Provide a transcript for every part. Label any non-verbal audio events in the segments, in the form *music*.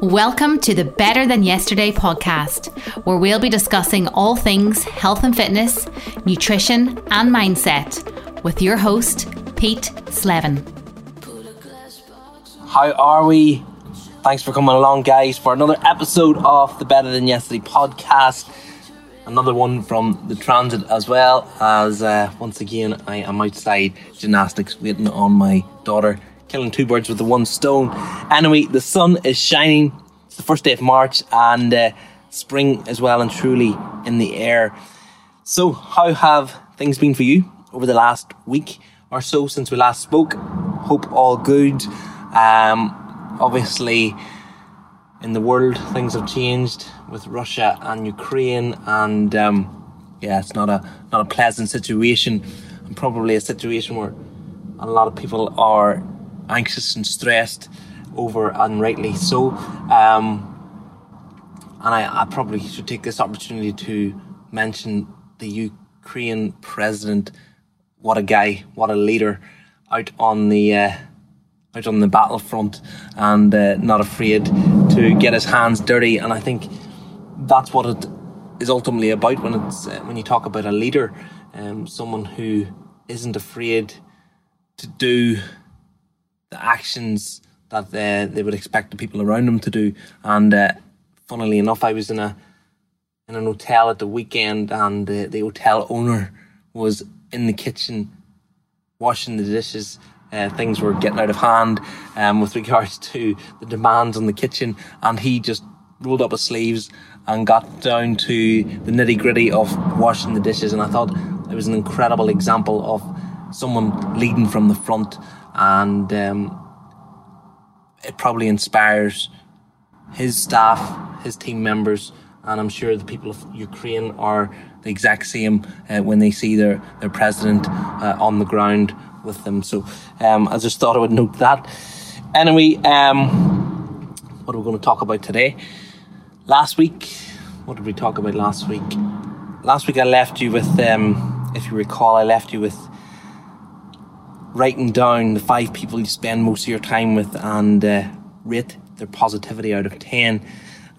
Welcome to the Better Than Yesterday podcast, where we'll be discussing all things health and fitness, nutrition, and mindset with your host, Pete Slevin. How are we? Thanks for coming along, guys, for another episode of the Better Than Yesterday podcast. Another one from the transit, as well as uh, once again, I am outside gymnastics waiting on my daughter killing two birds with the one stone. Anyway, the sun is shining. It's the first day of March and uh, spring as well and truly in the air. So, how have things been for you over the last week or so since we last spoke? Hope all good. Um, obviously, in the world, things have changed with Russia and Ukraine, and um, yeah, it's not a not a pleasant situation, and probably a situation where a lot of people are anxious and stressed over, and rightly so. Um, and I, I probably should take this opportunity to mention the Ukraine president. What a guy! What a leader! Out on the uh, out on the battlefront and uh, not afraid to get his hands dirty. And I think that's what it is ultimately about when it's uh, when you talk about a leader, um, someone who isn't afraid to do the actions that they, they would expect the people around them to do. And uh, funnily enough, I was in a in an hotel at the weekend, and uh, the hotel owner was in the kitchen washing the dishes. Uh, things were getting out of hand um, with *laughs* regards to the demands on the kitchen, and he just rolled up his sleeves and got down to the nitty gritty of washing the dishes. And I thought it was an incredible example of someone leading from the front and um, it probably inspires his staff, his team members, and I'm sure the people of Ukraine are the exact same uh, when they see their their president uh, on the ground with them. So um, I just thought I would note that. Anyway, um, what are we going to talk about today? Last week, what did we talk about last week? Last week I left you with, um, if you recall, I left you with writing down the five people you spend most of your time with and uh, rate their positivity out of 10.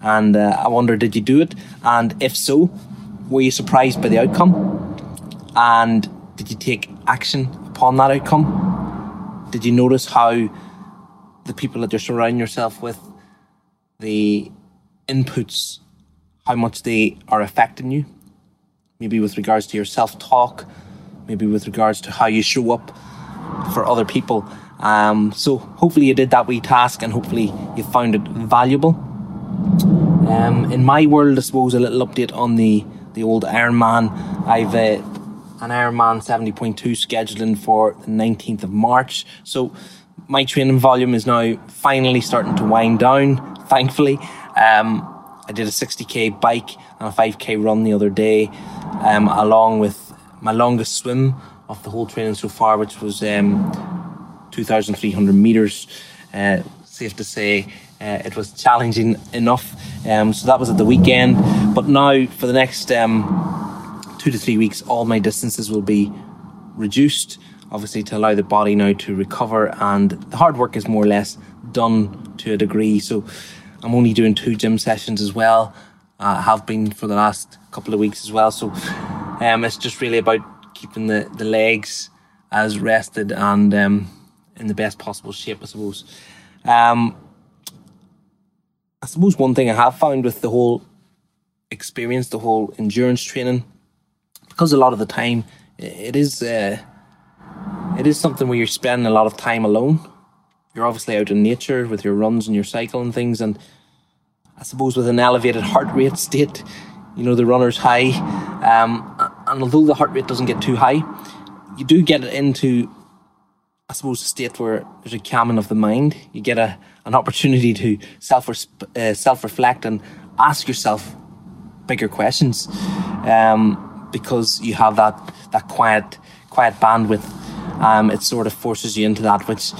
And uh, I wonder, did you do it? And if so, were you surprised by the outcome? And did you take action upon that outcome? Did you notice how the people that you're surrounding yourself with, the inputs, how much they are affecting you? Maybe with regards to your self talk, maybe with regards to how you show up for other people. Um, so hopefully you did that wee task and hopefully you found it valuable. Um, in my world, I suppose a little update on the the old Ironman. I've uh, an Ironman 70.2 scheduling for the 19th of March. So my training volume is now finally starting to wind down. Thankfully, um, I did a 60k bike and a 5k run the other day, um, along with my longest swim of the whole training so far, which was um, 2,300 meters. Uh, safe to say, uh, it was challenging enough. Um, so that was at the weekend. But now, for the next um, two to three weeks, all my distances will be reduced, obviously, to allow the body now to recover. And the hard work is more or less done to a degree. So I'm only doing two gym sessions as well. Uh, have been for the last couple of weeks as well. So um, it's just really about keeping the, the legs as rested and um, in the best possible shape, I suppose. Um, I suppose one thing I have found with the whole experience, the whole endurance training, because a lot of the time it is uh, it is something where you're spending a lot of time alone. You're obviously out in nature with your runs and your cycle and things, and I suppose with an elevated heart rate state, you know the runner's high. Um, and although the heart rate doesn't get too high, you do get it into, I suppose, a state where there's a calming of the mind. You get a an opportunity to self uh, self reflect and ask yourself bigger questions, um, because you have that that quiet quiet bandwidth. Um, it sort of forces you into that, which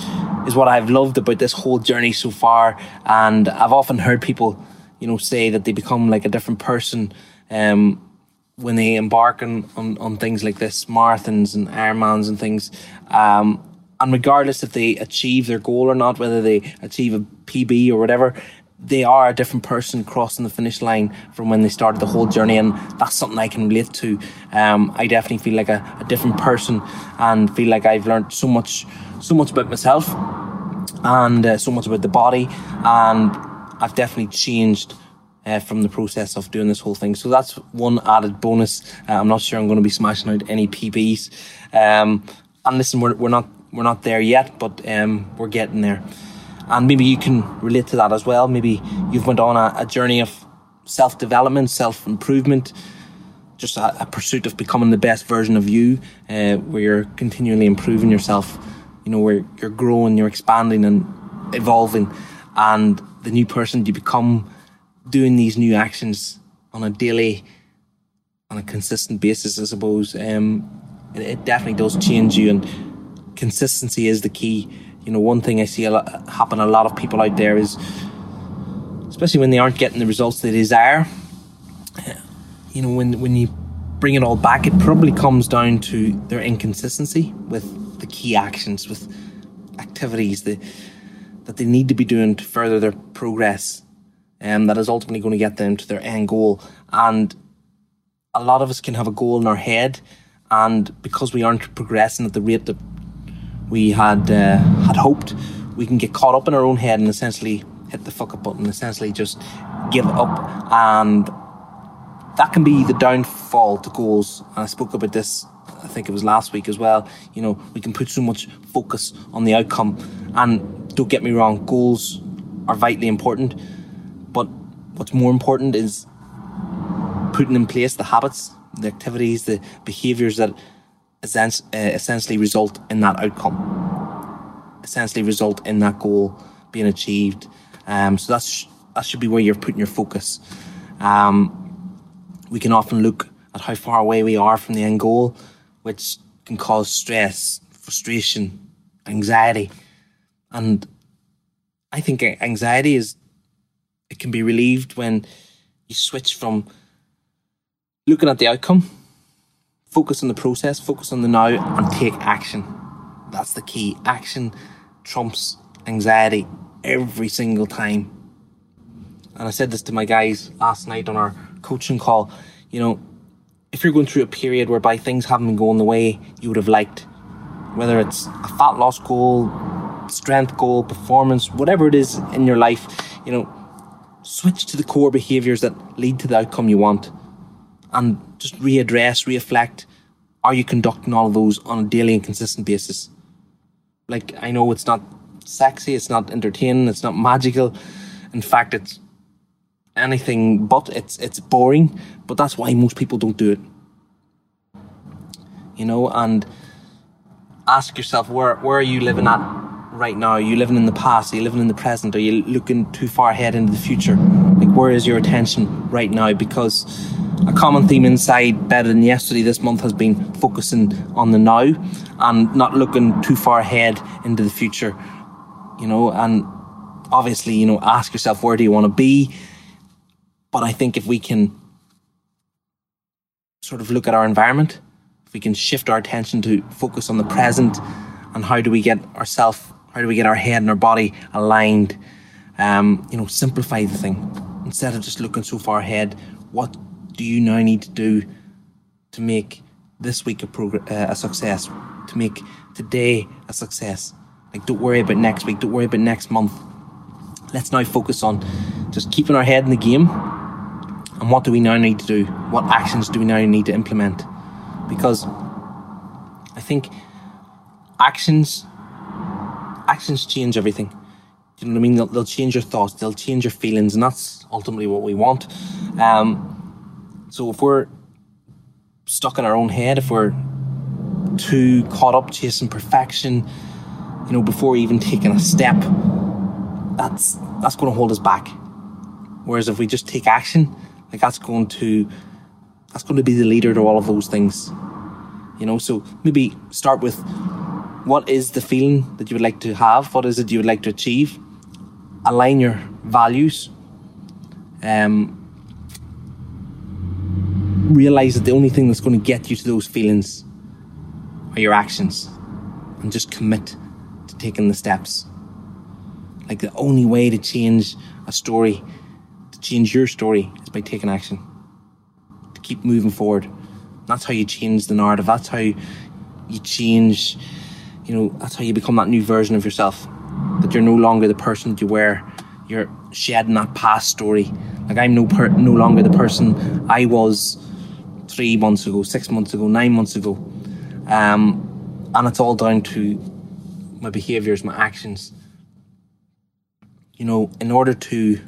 is what I've loved about this whole journey so far. And I've often heard people, you know, say that they become like a different person um, when they embark on, on, on things like this, marathons and Ironmans and things, um, and regardless if they achieve their goal or not, whether they achieve a PB or whatever, they are a different person crossing the finish line from when they started the whole journey, and that's something I can relate to. Um, I definitely feel like a, a, different person, and feel like I've learned so much, so much about myself, and uh, so much about the body, and I've definitely changed. Uh, from the process of doing this whole thing, so that's one added bonus. Uh, I'm not sure I'm going to be smashing out any PBs. Um, and listen, we're, we're not we're not there yet, but um, we're getting there and maybe you can relate to that as well. Maybe you've went on a, a journey of self development, self improvement, just a, a, pursuit of becoming the best version of you, uh, where you're continually improving yourself. You know, where you're growing, you're expanding and evolving, and the new person you become doing these new actions on a daily, on a consistent basis. I suppose um, it, it definitely does change you, and consistency is the key you know, one thing I see a lot, happen a lot of people out there is, especially when they aren't getting the results they desire, you know, when when you bring it all back, it probably comes down to their inconsistency with the key actions, with activities that that they need to be doing to further their progress, um, that is ultimately going to get them to their end goal. And a lot of us can have a goal in our head, and because we aren't progressing at the rate that we had uh, had hoped, we can get caught up in our own head and essentially hit the fuck up button, essentially just give up, and that can be the downfall to goals. And I spoke about this, I think it was last week as well. You know, we can put so much focus on the outcome, and don't get me wrong, goals are vitally important, what's more important is putting in place the habits, the activities, the behaviors that uh, essentially result in that outcome, essentially result in that goal being achieved. Um, so that's that should be where you're putting your focus. Um, we can often look at how far away we are from the end goal, which can cause stress, frustration, anxiety, and I think anxiety is it can be relieved when you switch from looking at the outcome focus on the process, focus on the now, and take action. That's the key. Action trumps anxiety every single time. And I said this to my guys last night on our coaching call. You know, if you're going through a period whereby things haven't been going the way you would have liked, whether it's a fat loss goal, strength goal, performance, whatever it is in your life, you know, switch to the core behaviors that lead to the outcome you want and just readdress, reflect. Are you conducting all of those on a daily and consistent basis? Like, I know it's not sexy, it's not entertaining, it's not magical. In fact, it's anything but it's it's boring. But that's why most people don't do it. You know, and ask yourself where where are you living at right now? Are you living in the past? Are you living in the present? Are you looking too far ahead into the future? Like where is your attention right now? Because a common theme inside Better Than Yesterday this month has been focusing on the now and not looking too far ahead into the future. You know, and obviously, you know, ask yourself where do you want to be? But I think if we can sort of look at our environment, if we can shift our attention to focus on the present and how do we get ourselves, how do we get our head and our body aligned? Um, you know, simplify the thing instead of just looking so far ahead. What do you now need to do to make this week a, uh, a success, to make today a success? Like, don't worry about next week, don't worry about next month. Let's now focus on just keeping our head in the game. And what do we now need to do? What actions do we now need to implement? Because I think actions actions change everything. You know what I mean? They'll, they'll change your thoughts, they'll change your feelings, and that's ultimately what we want. Um, so if we're stuck in our own head, if we're too caught up chasing perfection, you know, before even taking a step, that's that's going to hold us back. Whereas if we just take action, like that's going to that's going to be the leader to all of those things. You know, so maybe start with what is the feeling that you would like to have? What is it you would like to achieve? Align your values. Um, realize that the only thing that's going to get you to those feelings are your actions and just commit to taking the steps. Like the only way to change a story, to change your story, is by taking action. To keep moving forward. That's how you change the narrative. That's how you change, you know, that's how you become that new version of yourself. That you're no longer the person that you were. You're shedding that past story. Like I'm no per- no longer the person I was three months ago, six months ago, nine months ago. Um, and it's all down to my behaviors, my actions. You know, in order to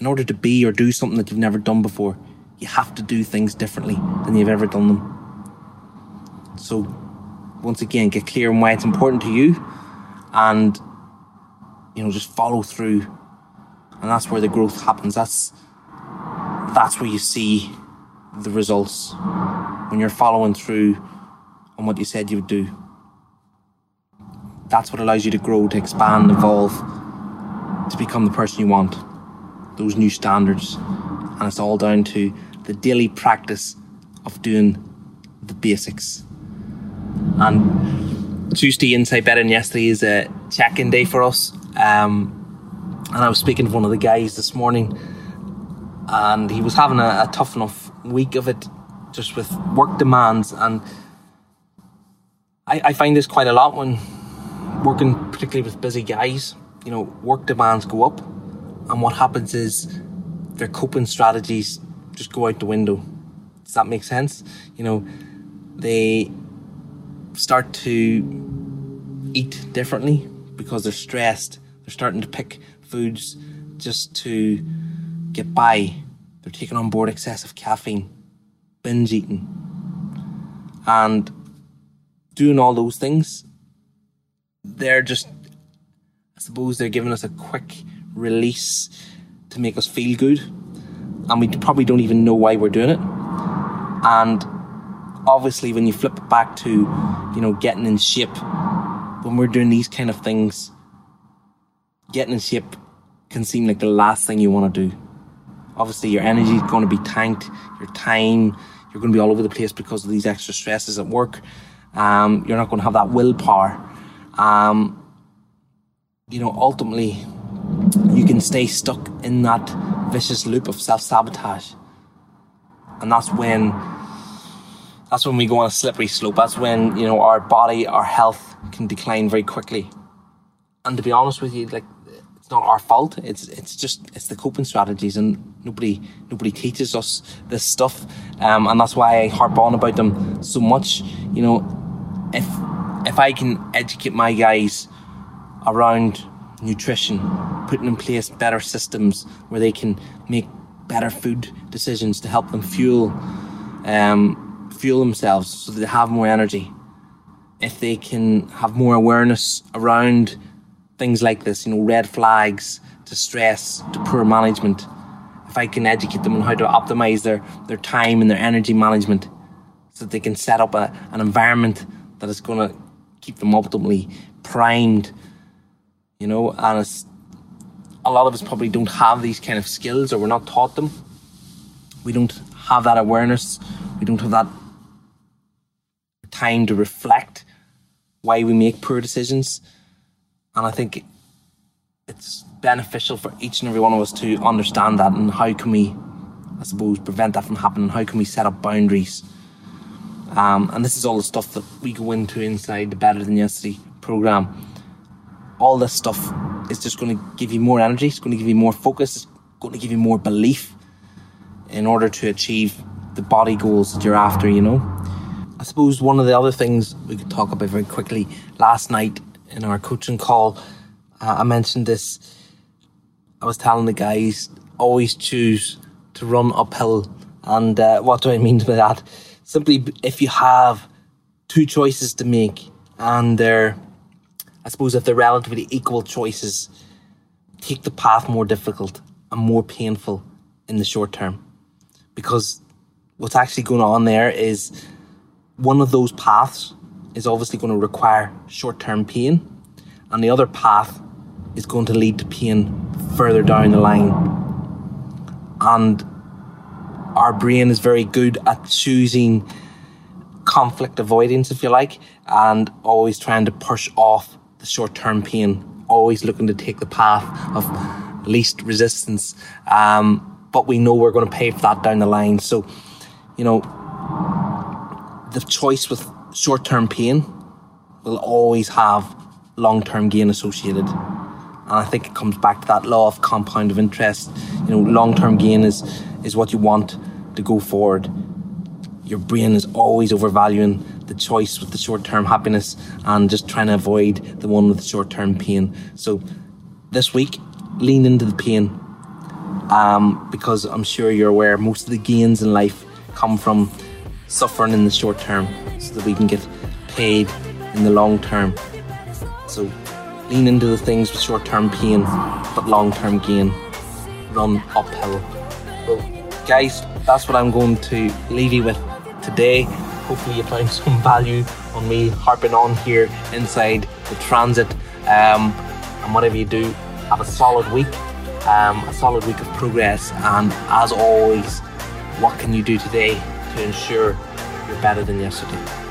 in order to be or do something that you've never done before, you have to do things differently than you've ever done them. So once again, get clear on why it's important to you and you know, just follow through. And that's where the growth happens. That's that's where you see the results when you're following through on what you said you would do. That's what allows you to grow, to expand, evolve, to become the person you want. Those new standards. And it's all down to the daily practice of doing the basics. And Tuesday Inside Better Than Yesterday is a check in day for us. Um, and I was speaking to one of the guys this morning, and he was having a, a tough enough week of it just with work demands. And I, I find this quite a lot when working, particularly with busy guys. You know, work demands go up, and what happens is their coping strategies just go out the window. Does that make sense? You know, they start to eat differently because they're stressed. They're starting to pick foods just to get by. They're taking on board excessive caffeine, binge eating, and doing all those things. They're just, I suppose, they're giving us a quick release to make us feel good. And we probably don't even know why we're doing it. And obviously, when you flip it back to, you know, getting in shape, when we're doing these kind of things, getting in shape can seem like the last thing you want to do. Obviously, your energy is going to be tanked, your time, you're going to be all over the place because of these extra stresses at work. Um, you're not going to have that willpower. Um, you know, ultimately, you can stay stuck in that vicious loop of self sabotage. And that's when that's when we go on a slippery slope. That's when, you know, our body, our health can decline very quickly. And to be honest with you, like it's not our fault. It's it's just it's the coping strategies and nobody nobody teaches us this stuff. Um, and that's why I harp on about them so much. You know, if if I can educate my guys around nutrition, putting in place better systems where they can make better food decisions to help them fuel um, fuel themselves so they have more energy. If they can have more awareness around things like this, you know, red flags to stress, to poor management, if I can educate them on how to optimize their, their time and their energy management so that they can set up a, an environment that is going to keep them ultimately primed, you know, and it's, a lot of us probably don't have these kind of skills or we're not taught them. We don't have that awareness. We don't have that time to reflect why we make poor decisions. And I think it's beneficial for each and every one of us to understand that and how can we, I suppose, prevent that from happening? How can we set up boundaries? Um, and this is all the stuff that we go into inside the Better Than Yesterday program. All this stuff is just going to give you more energy, it's going to give you more focus, it's going to give you more belief in order to achieve the body goals that you're after, you know. I suppose one of the other things we could talk about very quickly last night in our coaching call, uh, I mentioned this. I was telling the guys always choose to run uphill, and uh, what do I mean by that? Simply, if you have two choices to make, and they're, I suppose, if they're relatively equal choices, take the path more difficult and more painful in the short term, because what's actually going on there is one of those paths is obviously going to require short term pain, and the other path is going to lead to pain further down the line. And our brain is very good at choosing conflict avoidance, if you like, and always trying to push off the short term pain, always looking to take the path of least resistance. Um, but we know we're going to pay for that down the line. So, you know, the choice with short term pain will always have long term gain associated. And I think it comes back to that law of compound of interest. You know, long term gain is, is what you want to go forward. Your brain is always overvaluing the choice with the short term happiness and just trying to avoid the one with the short term pain. So this week, lean into the pain um, because I'm sure you're aware most of the gains in life come from suffering in the short term so that we can get paid in the long term. So lean into the things with short term pain but long term gain. Run uphill. Well, guys, that's what I'm going to leave you with today. Hopefully, you found *laughs* some value on me harping on here inside the transit. Um, and whatever you do, have a solid week, um, a solid week of progress. And as always, what can you do today to ensure you're better than yesterday?